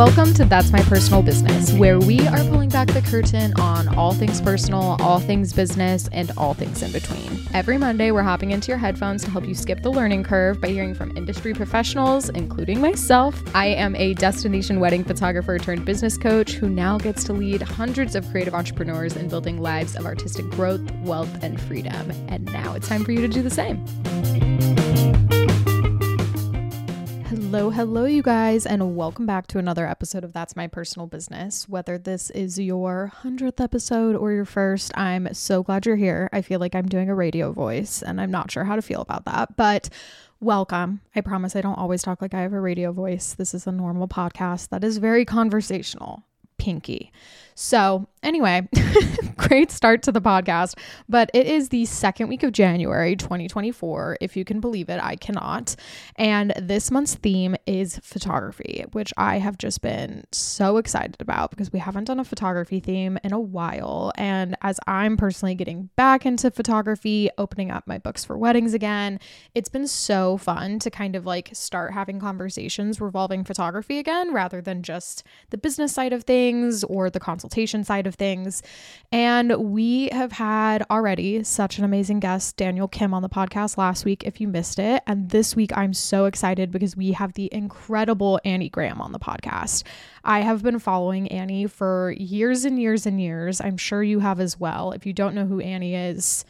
Welcome to That's My Personal Business, where we are pulling back the curtain on all things personal, all things business, and all things in between. Every Monday, we're hopping into your headphones to help you skip the learning curve by hearing from industry professionals, including myself. I am a destination wedding photographer turned business coach who now gets to lead hundreds of creative entrepreneurs in building lives of artistic growth, wealth, and freedom. And now it's time for you to do the same. Hello, hello, you guys, and welcome back to another episode of That's My Personal Business. Whether this is your 100th episode or your first, I'm so glad you're here. I feel like I'm doing a radio voice, and I'm not sure how to feel about that, but welcome. I promise I don't always talk like I have a radio voice. This is a normal podcast that is very conversational. Pinky. So, anyway, great start to the podcast, but it is the second week of January 2024. If you can believe it, I cannot. And this month's theme is photography, which I have just been so excited about because we haven't done a photography theme in a while. And as I'm personally getting back into photography, opening up my books for weddings again, it's been so fun to kind of like start having conversations revolving photography again rather than just the business side of things or the consultation side of things. And we have had already such an amazing guest, Daniel Kim, on the podcast last week, if you missed it. And this week, I'm so excited because we have the incredible Anni Graham on the podcast. I have been following Anni for years and years and years. I'm sure you have as well. If you don't know who Anni is,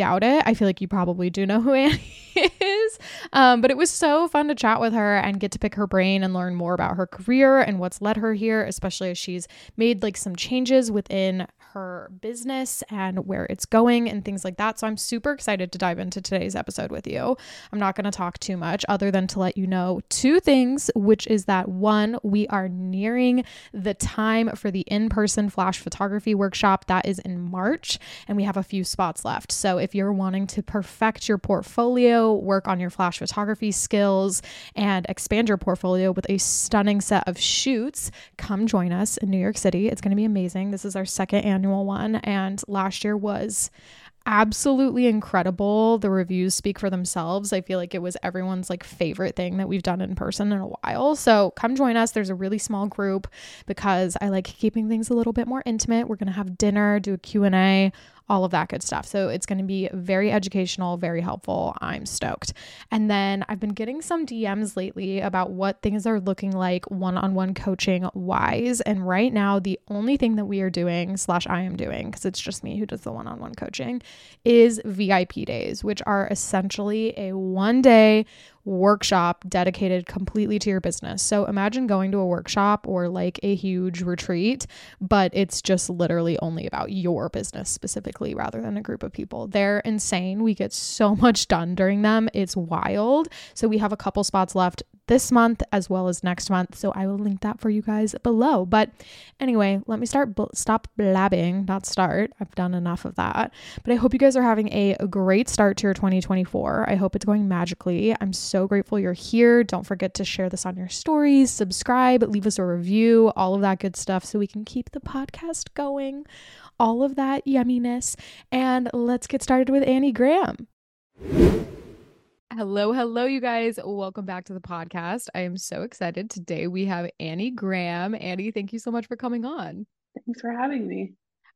doubt it. I feel like you probably do know who Anni is. Um, but it was so fun to chat with her and get to pick her brain and learn more about her career and what's led her here, especially as she's made like some changes within her business and where it's going and things like that. So I'm super excited to dive into today's episode with you. I'm not going to talk too much other than to let you know two things, which is that one, we are nearing the time for the in person flash photography workshop that is in March, and we have a few spots left. So if you're wanting to perfect your portfolio, work on your flash photography skills, and expand your portfolio with a stunning set of shoots, come join us in New York City. It's going to be amazing. This is our second annual one. And last year was absolutely incredible. The reviews speak for themselves. I feel like it was everyone's like favorite thing that we've done in person in a while. So come join us. There's a really small group because I like keeping things a little bit more intimate. We're going to have dinner, do a Q&A, all of that good stuff. So it's going to be very educational, very helpful. I'm stoked. And then I've been getting some DMs lately about what things are looking like one on one coaching wise. And right now, the only thing that we are doing, slash, I am doing, because it's just me who does the one on one coaching, is VIP days, which are essentially a one day workshop dedicated completely to your business. So imagine going to a workshop or like a huge retreat, but it's just literally only about your business specifically rather than a group of people. They're insane. We get so much done during them. It's wild. So we have a couple spots left this month as well as next month. So I will link that for you guys below. But anyway, let me start bl- stop blabbing, not start. I've done enough of that. But I hope you guys are having a great start to your 2024. I hope it's going magically. I'm so grateful you're here. Don't forget to share this on your stories, subscribe, leave us a review, all of that good stuff so we can keep the podcast going. All of that yumminess. And let's get started with Anni Graham. Hello, hello, you guys. Welcome back to the podcast. I am so excited. Today we have Anni Graham. Anni, thank you so much for coming on. Thanks for having me.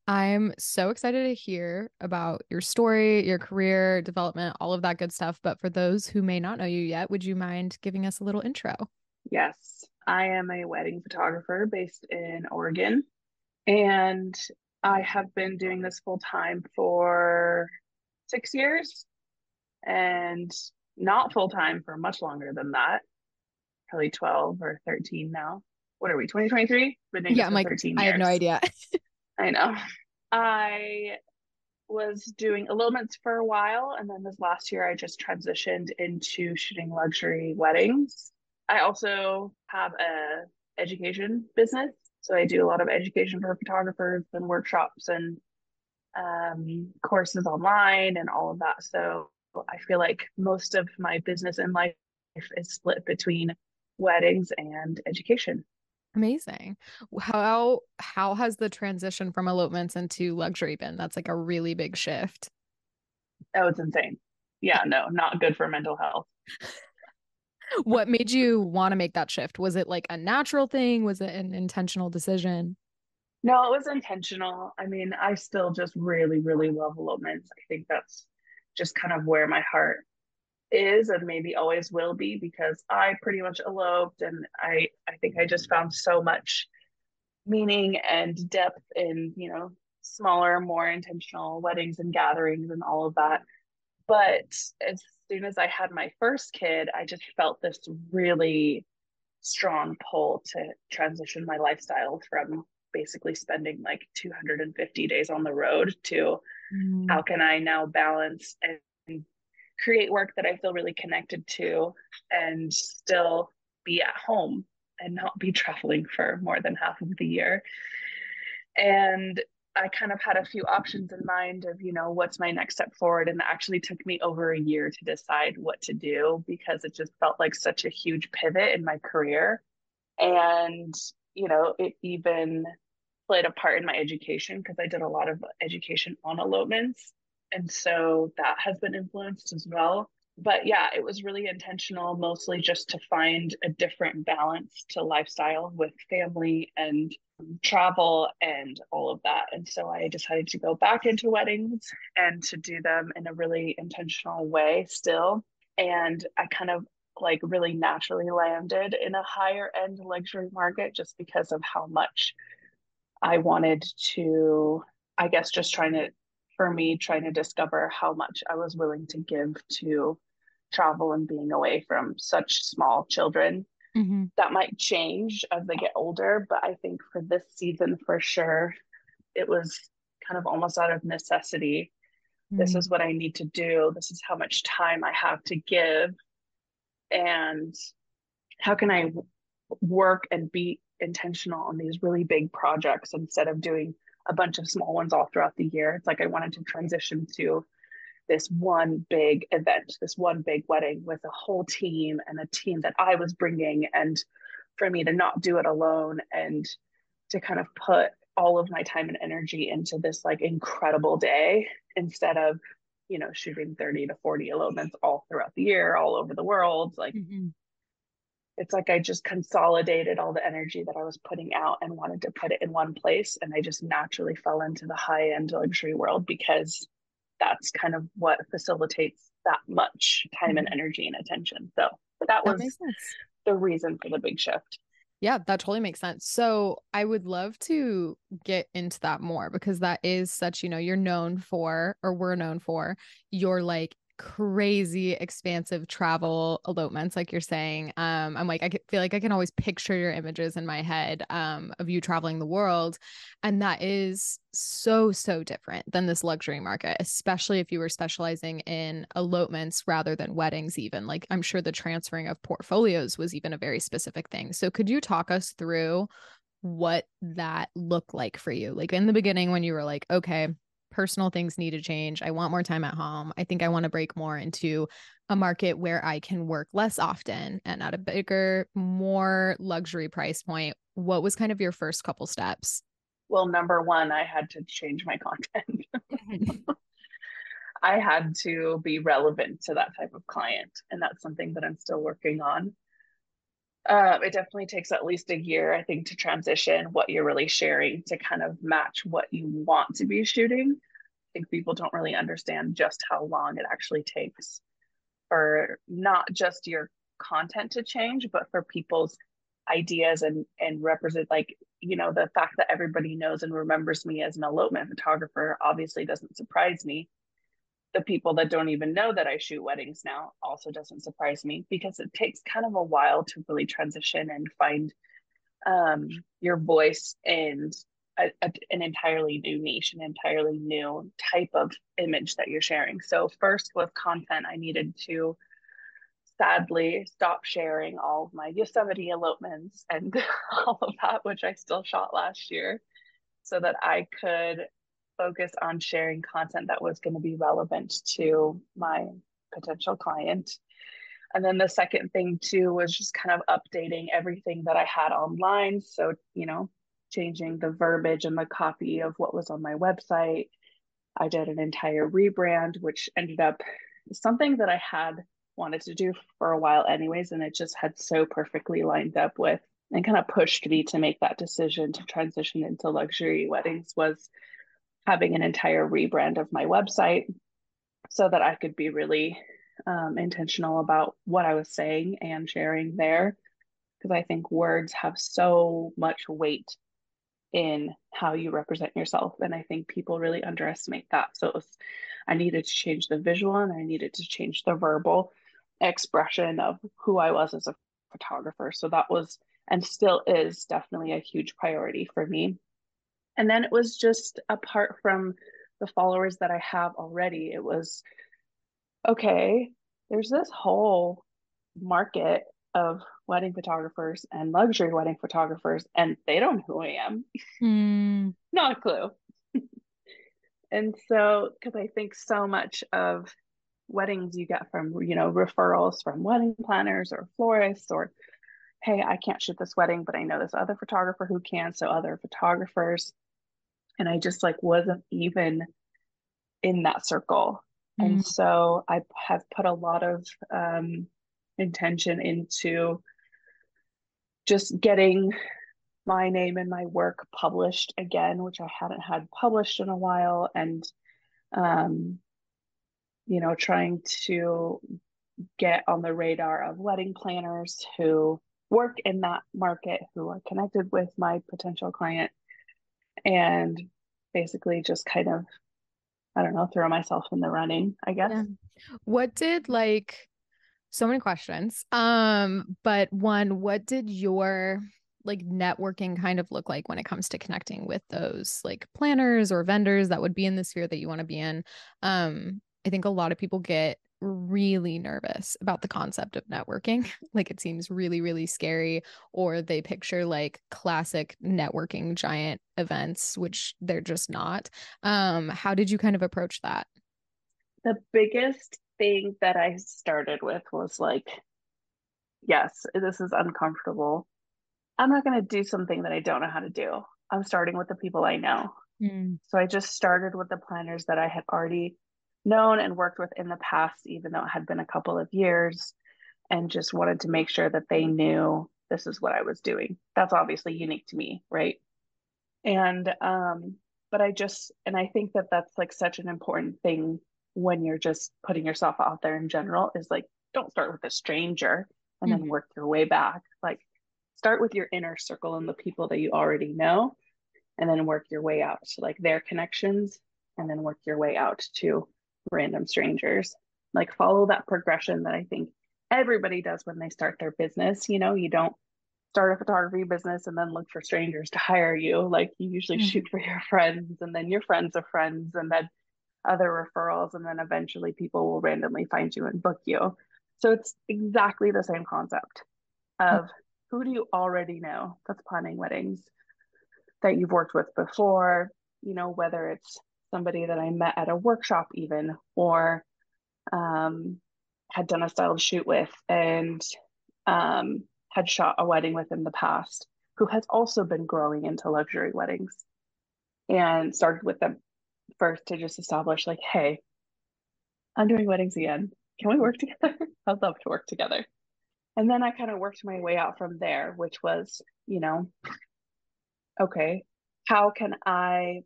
I'm so excited to hear about your story, your career development, all of that good stuff. But for those who may not know you yet, would you mind giving us a little intro? Yes, I am a wedding photographer based in Oregon, and I have been doing this full time for six years. And not full time for much longer than that, probably 12 or 13 now. What are we, 2023? Yeah, I'm like, 13 I have no idea. I know. I was doing elopements for a while, and then this last year I just transitioned into shooting luxury weddings. I also have a education business, so I do a lot of education for photographers and workshops and um, courses online and all of that. So I feel like most of my business in life is split between weddings and education. Amazing. How how has the transition from elopements into luxury been? That's like a really big shift. Oh, it's insane. Yeah, no, not good for mental health. what made you want to make that shift? Was it like a natural thing? Was it an intentional decision? No, it was intentional. I mean, I still just really, really love elopements. I think that's just kind of where my heart is and maybe always will be because I pretty much eloped and I I think I just found so much meaning and depth in, you know, smaller, more intentional weddings and gatherings and all of that. But as soon as I had my first kid, I just felt this really strong pull to transition my lifestyle from basically spending like 250 days on the road to mm. how can I now balance and create work that I feel really connected to and still be at home and not be traveling for more than half of the year. And I kind of had a few options in mind of, you know, what's my next step forward. And it actually took me over a year to decide what to do because it just felt like such a huge pivot in my career. And, you know, it even played a part in my education because I did a lot of education on elopements. And so that has been influenced as well. But yeah, it was really intentional, mostly just to find a different balance to lifestyle with family and travel and all of that. And so I decided to go back into weddings and to do them in a really intentional way still. And I kind of like really naturally landed in a higher end luxury market just because of how much I wanted to, I guess, just trying to, for me, trying to discover how much I was willing to give to travel and being away from such small children. Mm-hmm. That might change as they get older, but I think for this season, for sure, it was kind of almost out of necessity. Mm-hmm. This is what I need to do. This is how much time I have to give. And how can I work and be intentional on these really big projects instead of doing a bunch of small ones all throughout the year? It's like I wanted to transition to this one big event, this one big wedding with a whole team and a team that I was bringing. And for me to not do it alone and to kind of put all of my time and energy into this like incredible day instead of, you know, shooting 30 to 40 elopements all throughout the year, all over the world. Like, mm-hmm. It's like I just consolidated all the energy that I was putting out and wanted to put it in one place. And I just naturally fell into the high end luxury world because that's kind of what facilitates that much time and mm-hmm. energy and attention. So that, that was the reason for the big shift. Yeah, that totally makes sense. So I would love to get into that more because that is such, you know, you're known for, or we're known for your like crazy expansive travel elopements like you're saying um i'm like i feel like i can always picture your images in my head um of you traveling the world and that is so so different than this luxury market especially if you were specializing in elopements rather than weddings even like i'm sure the transferring of portfolios was even a very specific thing. So could you talk us through what that looked like for you? Like in the beginning when you were like okay personal things need to change. I want more time at home. I think I want to break more into a market where I can work less often and at a bigger, more luxury price point. What was kind of your first couple steps? Well, number one, I had to change my content. I had to be relevant to that type of client. And that's something that I'm still working on. Uh, it definitely takes at least a year, I think, to transition what you're really sharing to kind of match what you want to be shooting. I think people don't really understand just how long it actually takes for not just your content to change, but for people's ideas and and represent like you know the fact that everybody knows and remembers me as an elopement photographer obviously doesn't surprise me the people that don't even know that I shoot weddings now also doesn't surprise me because it takes kind of a while to really transition and find um, your voice and a, a, an entirely new niche, an entirely new type of image that you're sharing. So, first with content, I needed to sadly stop sharing all of my Yosemite elopements and all of that, which I still shot last year, so that I could focus on sharing content that was going to be relevant to my potential client. And then the second thing too was just kind of updating everything that I had online. So, you know, changing the verbiage and the copy of what was on my website. I did an entire rebrand, which ended up something that I had wanted to do for a while, anyways. And it just had so perfectly lined up with and kind of pushed me to make that decision to transition into luxury weddings was having an entire rebrand of my website so that I could be really um, intentional about what I was saying and sharing there. Because I think words have so much weight in how you represent yourself. And I think people really underestimate that. So was, I needed to change the visual and I needed to change the verbal expression of who I was as a photographer. So that was and still is definitely a huge priority for me. And then it was just apart from the followers that I have already, it was okay, there's this whole market of wedding photographers and luxury wedding photographers, and they don't know who I am. Mm. Not a clue. and so, because I think so much of weddings you get from, you know, referrals from wedding planners or florists or, hey, I can't shoot this wedding, but I know this other photographer who can. So, other photographers. And I just like wasn't even in that circle. Mm. And so I have put a lot of um, intention into just getting my name and my work published again, which I hadn't had published in a while, and um, you know, trying to get on the radar of wedding planners who work in that market, who are connected with my potential client, and basically just kind of, I don't know, throw myself in the running, I guess. Yeah. What did like so many questions. Um, but one, what did your like networking kind of look like when it comes to connecting with those like planners or vendors that would be in the sphere that you want to be in? Um, I think a lot of people get really nervous about the concept of networking. like it seems really, really scary, or they picture like classic networking giant events, which they're just not. Um, how did you kind of approach that? The biggest thing that I started with was like, yes, this is uncomfortable. I'm not going to do something that I don't know how to do. I'm starting with the people I know. Mm. So I just started with the planners that I had already known and worked with in the past, even though it had been a couple of years, and just wanted to make sure that they knew this is what I was doing. That's obviously unique to me, right? And, um, but I just, and I think that that's like such an important thing when you're just putting yourself out there in general is like don't start with a stranger and mm-hmm. then work your way back like start with your inner circle and the people that you already know and then work your way out to like their connections and then work your way out to random strangers. Like follow that progression that i think everybody does when they start their business. You know you don't start a photography business and then look for strangers to hire you. Like you usually mm-hmm. shoot for your friends and then your friends of friends and then other referrals and then eventually people will randomly find you and book you. So it's exactly the same concept of who do you already know that's planning weddings that you've worked with before? You know whether it's somebody that i met at a workshop even or um, had done a styled shoot with and um, had shot a wedding with in the past who has also been growing into luxury weddings and started with them first to just establish like, hey, I'm doing weddings again. Can we work together? I'd love to work together. And then I kind of worked my way out from there, which was, you know, okay, how can I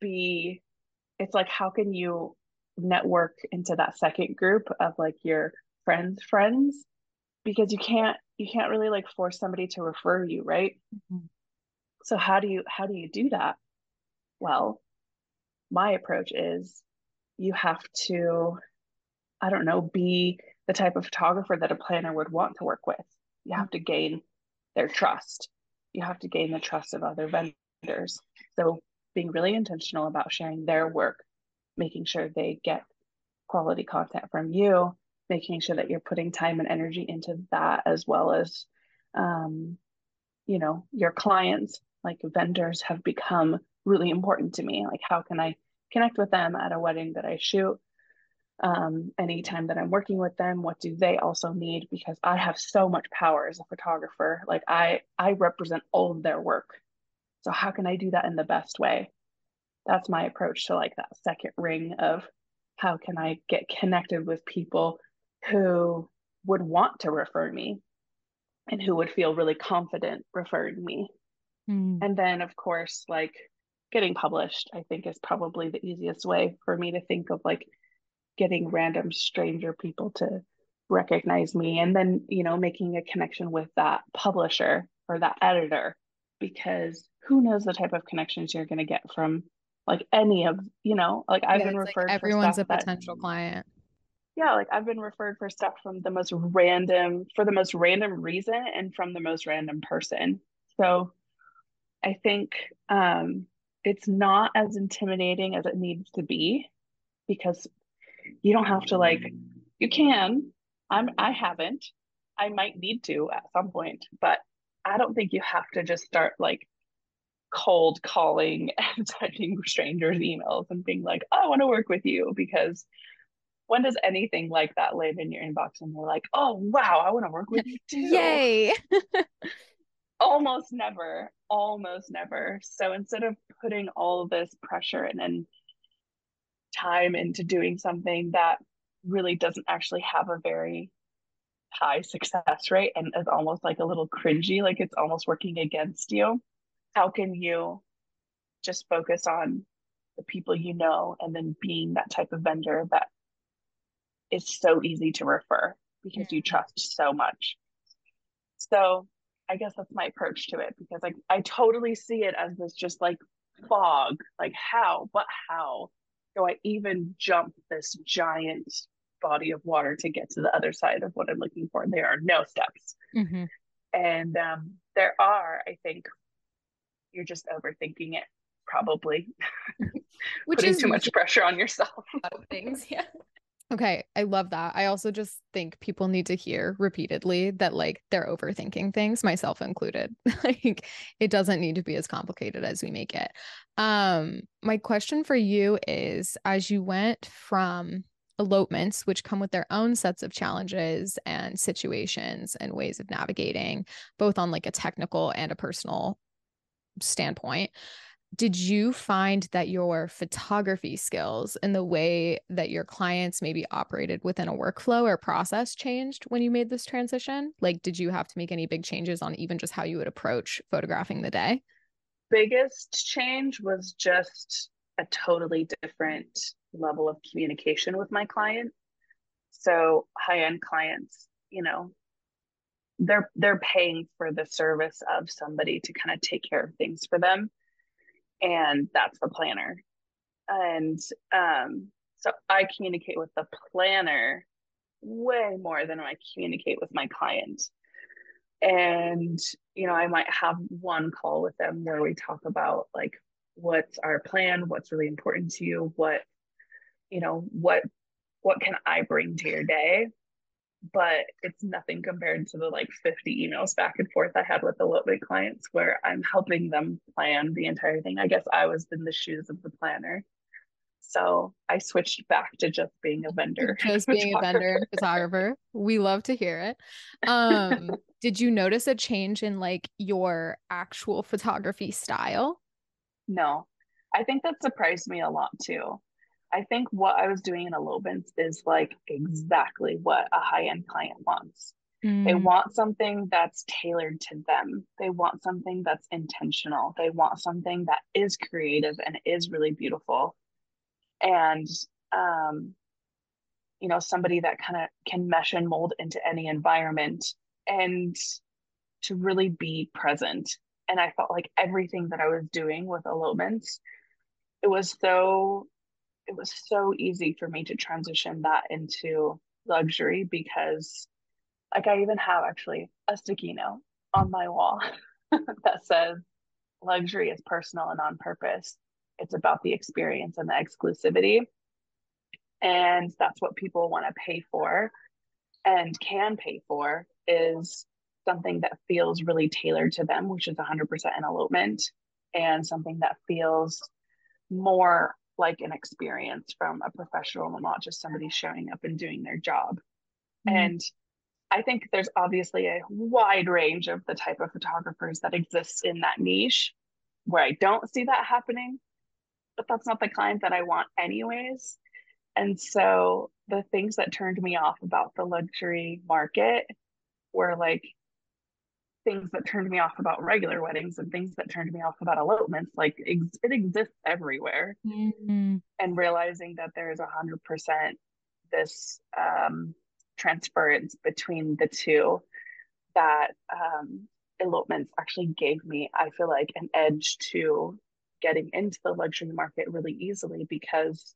be? It's like, how can you network into that second group of like your friends' friends? Because you can't, you can't really like force somebody to refer you, right? Mm-hmm. So how do you, how do you do that? Well, my approach is you have to, I don't know, be the type of photographer that a planner would want to work with. You have to gain their trust. You have to gain the trust of other vendors. So being really intentional about sharing their work, making sure they get quality content from you, making sure that you're putting time and energy into that as well as um, you know, your clients, like vendors have become really important to me. Like, how can I connect with them at a wedding that I shoot? Um, anytime that I'm working with them, what do they also need? Because I have so much power as a photographer. Like I, I represent all of their work. So how can I do that in the best way? That's my approach to like that second ring of how can I get connected with people who would want to refer me and who would feel really confident referring me. Mm. And then, of course, like getting published, I think is probably the easiest way for me to think of like getting random stranger people to recognize me and then, you know, making a connection with that publisher or that editor because who knows the type of connections you're going to get from like any of, you know, like I've yeah, been referred like everyone's a potential that, client yeah, like I've been referred for stuff from the most random, for the most random reason and from the most random person. So I think um, it's not as intimidating as it needs to be because you don't have to like, you can. I'm, I haven't. I might need to at some point, but I don't think you have to just start like cold calling and sending strangers emails and being like, I want to work with you because when does anything like that land in your inbox and you're like, oh wow, I want to work with you too? Yay. almost never, almost never. So instead of putting all this pressure and, and time into doing something that really doesn't actually have a very high success rate and is almost like a little cringy, like it's almost working against you, how can you just focus on the people you know and then being that type of vendor that is so easy to refer because you trust so much. So I guess that's my approach to it because like I totally see it as this just like fog. Like how, but how do I even jump this giant body of water to get to the other side of what I'm looking for? There are no steps. Mm-hmm. And um, there are, I think you're just overthinking it probably. Which Putting is too much pressure on yourself. things, yeah. Okay, I love that. I also just think people need to hear repeatedly that like they're overthinking things, myself included. like it doesn't need to be as complicated as we make it. Um my question for you is as you went from elopements which come with their own sets of challenges and situations and ways of navigating both on like a technical and a personal standpoint did you find that your photography skills and the way that your clients maybe operated within a workflow or process changed when you made this transition? Like, did you have to make any big changes on even just how you would approach photographing the day? Biggest change was just a totally different level of communication with my client. So, high end clients, you know, they're they're paying for the service of somebody to kind of take care of things for them. And that's the planner. And um, so i communicate with the planner way more than i communicate with my client. And you know i might have one call with them where we talk about like what's our plan what's really important to you what you know what what can i bring to your day but it's nothing compared to the like 50 emails back and forth I had with the elopement clients where I'm helping them plan the entire thing. I guess I was in the shoes of the planner. So I switched back to just being a vendor. Just being a vendor photographer. We love to hear it. Um, did you notice a change in like your actual photography style? No. I think that surprised me a lot too. I think what I was doing in elopements is like exactly what a high end client wants. Mm. They want something that's tailored to them. They want something that's intentional. They want something that is creative and is really beautiful. And, um, you know, somebody that kind of can mesh and mold into any environment and to really be present. And I felt like everything that I was doing with elopements, it was so it was so easy for me to transition that into luxury because like I even have actually a sticky note on my wall that says luxury is personal and on purpose. It's about the experience and the exclusivity. And that's what people want to pay for and can pay for is something that feels really tailored to them, which is 100% an elopement, and something that feels more like an experience from a professional and not just somebody showing up and doing their job. Mm-hmm. And I think there's obviously a wide range of the type of photographers that exists in that niche where I don't see that happening, but that's not the client that I want anyways. And so the things that turned me off about the luxury market were like things that turned me off about regular weddings and things that turned me off about elopements. Like ex- it exists everywhere. Mm-hmm. And realizing that there is a hundred percent this um, transference between the two that um, elopements actually gave me, I feel like, an edge to getting into the luxury market really easily because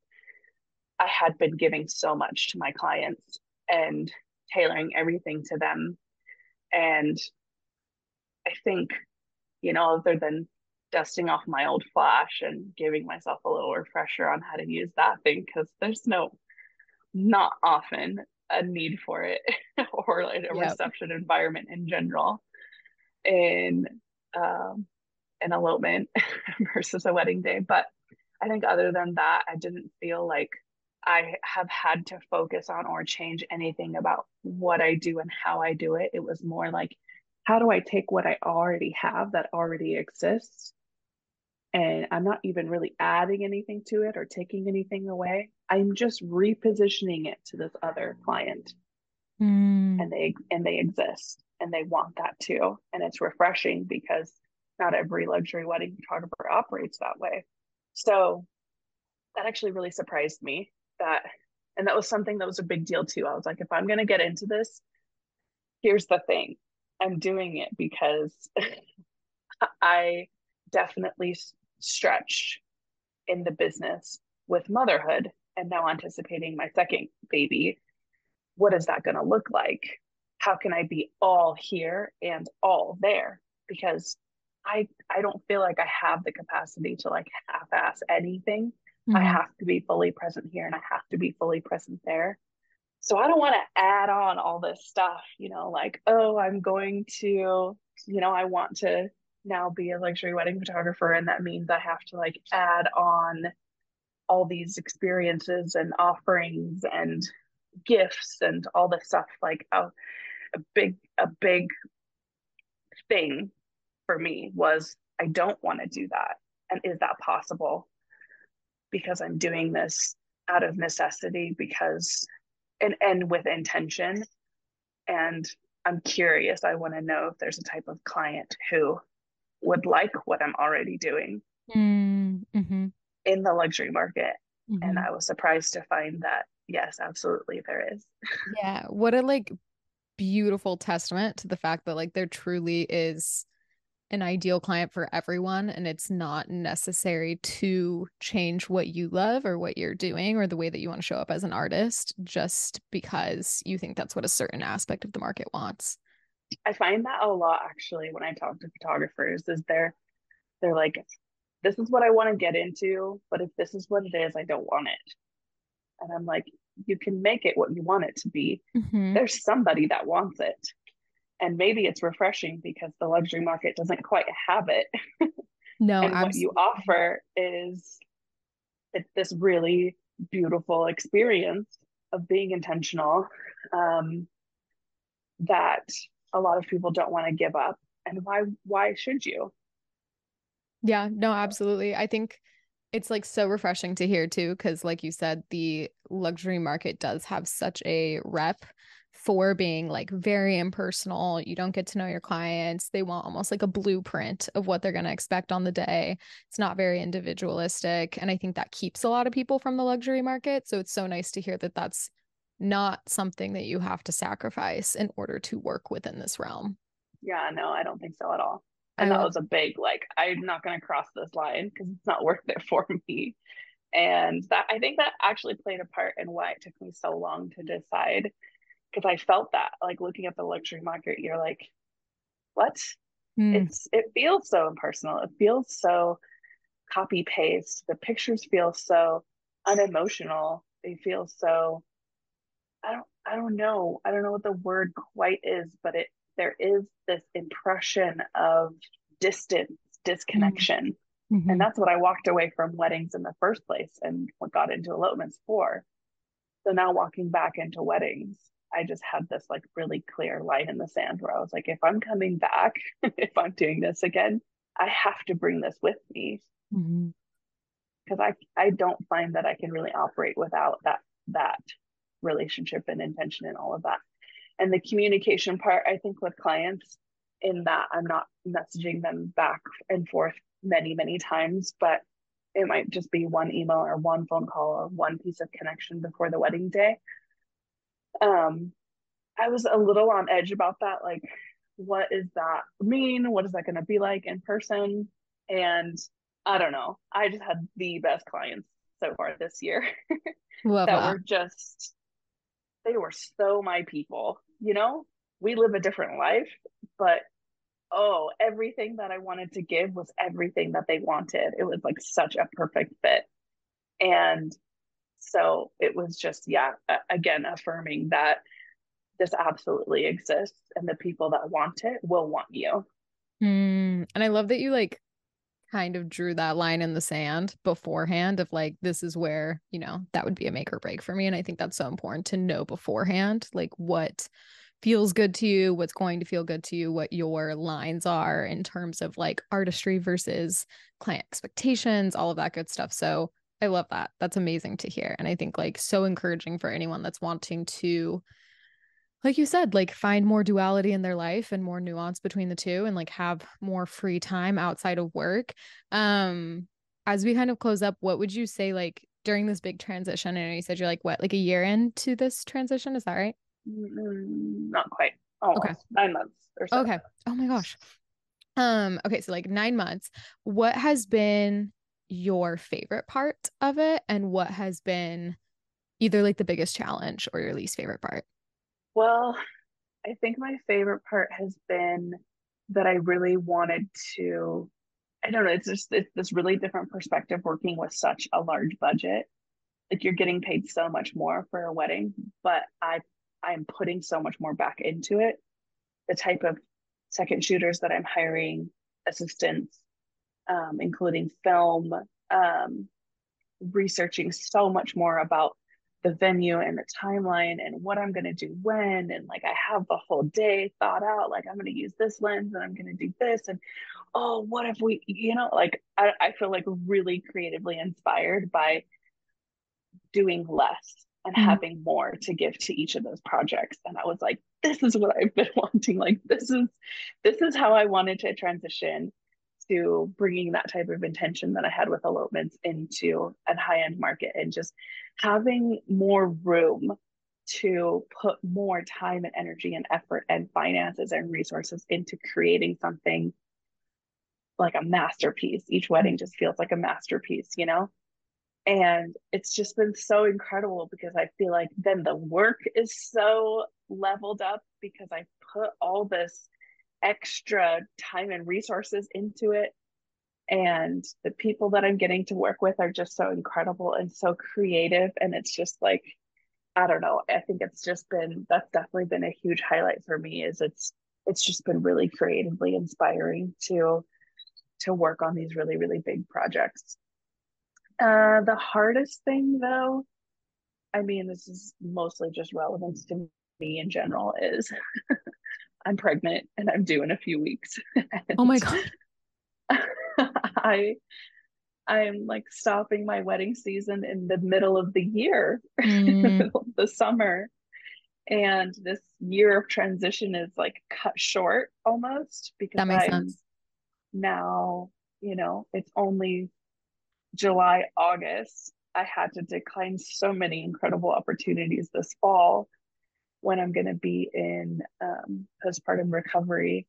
I had been giving so much to my clients and tailoring everything to them. And I think, you know, other than dusting off my old flash and giving myself a little refresher on how to use that thing, because there's no, not often a need for it or like a yep. reception environment in general in um, an elopement versus a wedding day. But I think other than that, I didn't feel like I have had to focus on or change anything about what I do and how I do it. It was more like, how do I take what I already have that already exists? And I'm not even really adding anything to it or taking anything away. I'm just repositioning it to this other client. Mm. And they and they exist and they want that too. And it's refreshing because not every luxury wedding photographer operates that way. So that actually really surprised me that and that was something that was a big deal too. I was like, if I'm gonna get into this, here's the thing. I'm doing it because I definitely stretch in the business with motherhood and now anticipating my second baby. What is that going to look like? How can I be all here and all there? Because I I don't feel like I have the capacity to like half-ass anything. Mm-hmm. I have to be fully present here and I have to be fully present there. So I don't want to add on all this stuff, you know, like, oh, I'm going to, you know, I want to now be a luxury wedding photographer. And that means I have to like add on all these experiences and offerings and gifts and all this stuff. Like a, a big, a big thing for me was I don't want to do that. And is that possible? because I'm doing this out of necessity because and end with intention and I'm curious I want to know if there's a type of client who would like what I'm already doing mm-hmm. in the luxury market mm-hmm. and I was surprised to find that yes absolutely there is yeah what a like beautiful testament to the fact that like there truly is an ideal client for everyone and it's not necessary to change what you love or what you're doing or the way that you want to show up as an artist just because you think that's what a certain aspect of the market wants. I find that a lot actually when I talk to photographers is they're they're like this is what I want to get into, but if this is what it is, I don't want it. And I'm like, you can make it what you want it to be. Mm-hmm. There's somebody that wants it and maybe it's refreshing because the luxury market doesn't quite have it. No and absolutely. what you offer is it's this really beautiful experience of being intentional um, that a lot of people don't want to give up. And why why should you? Yeah no absolutely. I think it's like so refreshing to hear too because like you said the luxury market does have such a rep for being like very impersonal. You don't get to know your clients. They want almost like a blueprint of what they're going to expect on the day. It's not very individualistic. And I think that keeps a lot of people from the luxury market. So it's so nice to hear that that's not something that you have to sacrifice in order to work within this realm. Yeah, no, I don't think so at all. And that was a big, like, I'm not going to cross this line because it's not worth it for me. And that I think that actually played a part in why it took me so long to decide because I felt that like looking at the luxury market, you're like, what? Mm. It's it feels so impersonal. It feels so copy paste. The pictures feel so unemotional. They feel so I don't I don't know. I don't know what the word quite is, but it there is this impression of distance, disconnection. Mm-hmm. And that's what I walked away from weddings in the first place and what got into elopements for. So now walking back into weddings, I just had this like really clear line in the sand where I was like, if I'm coming back, if I'm doing this again, I have to bring this with me. Because mm-hmm. I, I don't find that I can really operate without that that relationship and intention and all of that. And the communication part, I think with clients, in that I'm not messaging them back and forth many, many times, but it might just be one email or one phone call or one piece of connection before the wedding day. Um, I was a little on edge about that. Like, what is that mean? What is that going to be like in person? And I don't know. I just had the best clients so far this year that, that were just, they were so my people. You know, we live a different life, but oh, everything that I wanted to give was everything that they wanted. It was like such a perfect fit. And so it was just, yeah, again, affirming that this absolutely exists and the people that want it will want you. Mm, and I love that you like kind of drew that line in the sand beforehand of like, this is where, you know, that would be a make or break for me. And I think that's so important to know beforehand, like what feels good to you, what's going to feel good to you, what your lines are in terms of like artistry versus client expectations, all of that good stuff. So I love that. That's amazing to hear. And I think like so encouraging for anyone that's wanting to, like you said, like find more duality in their life and more nuance between the two and like have more free time outside of work. Um, as we kind of close up, what would you say like during this big transition? I know you said you're like what, like a year into this transition, is that right? Mm, not quite. Almost. Okay. Nine months or so. Okay. Oh my gosh. Um, okay, so like nine months. What has been your favorite part of it and what has been either like the biggest challenge or your least favorite part? Well, I think my favorite part has been that I really wanted to I don't know, it's just it's this really different perspective working with such a large budget. Like you're getting paid so much more for a wedding, but I I'm putting so much more back into it. The type of second shooters that I'm hiring, assistants, um, including film, um, researching so much more about the venue and the timeline and what I'm going to do when. And like, I have the whole day thought out, like, I'm going to use this lens and I'm going to do this. And oh, what if we, you know, like, I, I feel like really creatively inspired by doing less and mm-hmm. having more to give to each of those projects and i was like this is what i've been wanting like this is this is how i wanted to transition to bringing that type of intention that i had with elopements into a high-end market and just having more room to put more time and energy and effort and finances and resources into creating something like a masterpiece. Each wedding just feels like a masterpiece you know? And it's just been so incredible because I feel like then the work is so leveled up because I put all this extra time and resources into it. And the people that I'm getting to work with are just so incredible and so creative. And it's just like, I don't know. I think it's just been that's definitely been a huge highlight for me is it's it's just been really creatively inspiring to to work on these really, really big projects. Uh, the hardest thing, though, I mean, this is mostly just relevance to me in general, is I'm pregnant and I'm due in a few weeks. oh my god. I I'm like stopping my wedding season in the middle of the year, mm. the summer. And this year of transition is like cut short almost because that makes I'm sense. now, you know, it's only July, August, I had to decline so many incredible opportunities this fall when I'm going to be in um, postpartum recovery.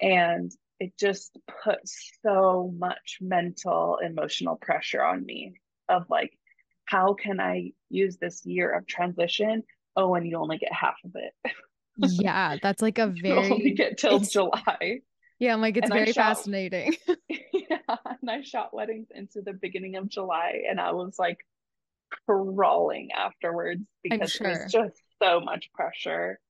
And it just put so much mental, emotional pressure on me of like, how can I use this year of transition? Oh, and you only get half of it. yeah, that's like a very. you only get till July. Yeah, I'm like, it's and very fascinating. yeah, and I shot weddings into the beginning of July, and I was like crawling afterwards because sure. it was just so much pressure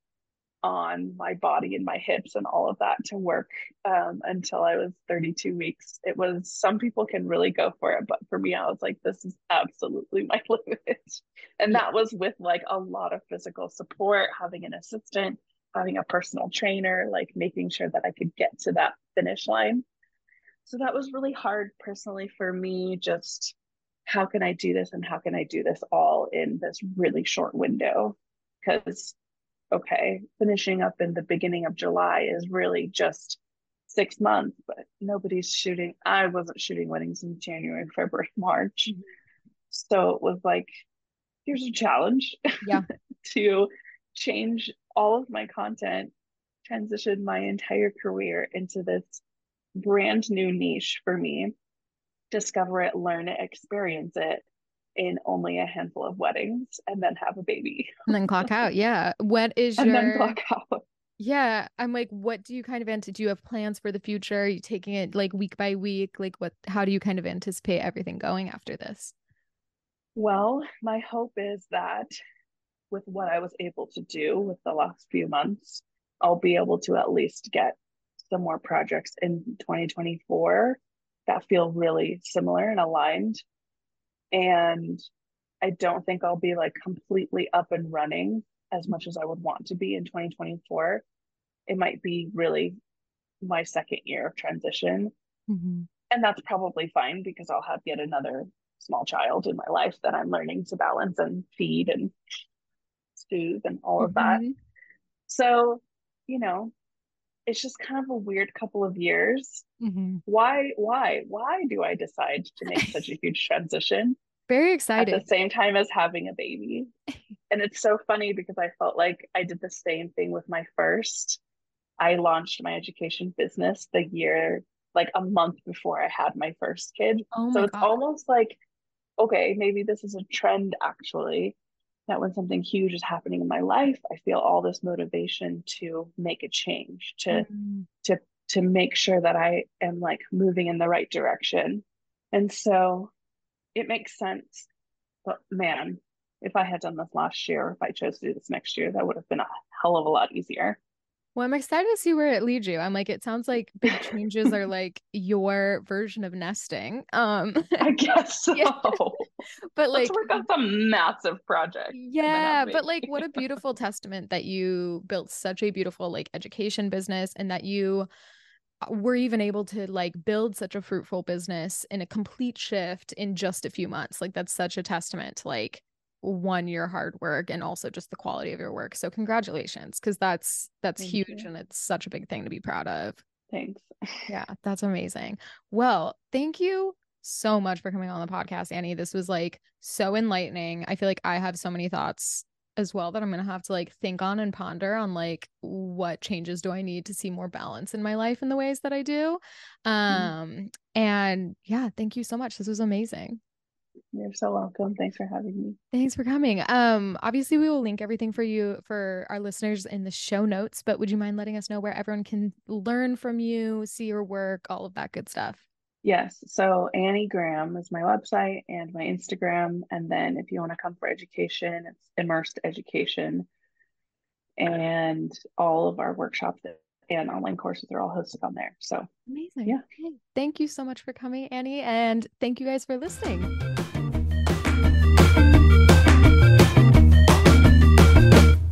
on my body and my hips and all of that to work um, until I was 32 weeks. It was some people can really go for it, but for me, I was like, this is absolutely my limit. And that was with like a lot of physical support, having an assistant, having a personal trainer, like making sure that I could get to that finish line. So that was really hard personally for me, just how can I do this and how can I do this all in this really short window? Because, okay, finishing up in the beginning of July is really just six months, but nobody's shooting. I wasn't shooting weddings in January, February, March. Mm-hmm. So it was like, here's a challenge. Yeah. to change all of my content, transition my entire career into this brand new niche for me, discover it, learn it, experience it in only a handful of weddings, and then have a baby. And then clock out. Yeah. What is and your then clock out. Yeah, I'm like, what do you kind of anticipate? Do you have plans for the future? Are you taking it like week by week? Like, what? How do you kind of anticipate everything going after this? Well, my hope is that with what I was able to do with the last few months, I'll be able to at least get some more projects in 2024 that feel really similar and aligned. And I don't think I'll be like completely up and running as much as I would want to be in 2024 it might be really my second year of transition. Mm-hmm. And that's probably fine because I'll have yet another small child in my life that I'm learning to balance and feed and soothe and all mm-hmm. of that. Mm-hmm. So, you know, it's just kind of a weird couple of years. Mm-hmm. Why, why, why do I decide to make such a huge transition? Very excited. At the same time as having a baby. and it's so funny because I felt like I did the same thing with my first. I launched my education business the year, like a month before I had my first kid. Oh my so it's God. almost like, okay, maybe this is a trend actually, that when something huge is happening in my life, I feel all this motivation to make a change, to mm-hmm. to to make sure that I am like moving in the right direction. And so it makes sense. But man, if I had done this last year, if I chose to do this next year, that would have been a hell of a lot easier. Well, I'm excited to see where it leads you. I'm like, it sounds like big changes are like your version of nesting. Um I guess so. Yeah. But like Let's work on some massive project. Yeah, but like what a beautiful testament that you built such a beautiful like education business and that you uh, were even able to like build such a fruitful business in a complete shift in just a few months. Like that's such a testament to like one your hard work and also just the quality of your work. So congratulations because that's that's Thank huge you. and it's such a big thing to be proud of. Thanks. Yeah that's amazing. Well thank you so much for coming on the podcast Anni. This was like so enlightening. I feel like i have so many thoughts as well that i'm gonna have to like think on and ponder on like what changes do i need to see more balance in my life in the ways that i do? Mm-hmm. um mm-hmm. and yeah thank you so much. This was amazing you're so welcome. Thanks for having me. Thanks for coming. Um, obviously we will link everything for you for our listeners in the show notes, but would you mind letting us know where everyone can learn from you, see your work, all of that good stuff? Yes. So Anni Graham is my website and my Instagram. And then if you want to come for education, it's immersed education. And all of our workshops and online courses are all hosted on there. So amazing. Yeah. Okay. Thank you so much for coming, Anni. And thank you guys for listening.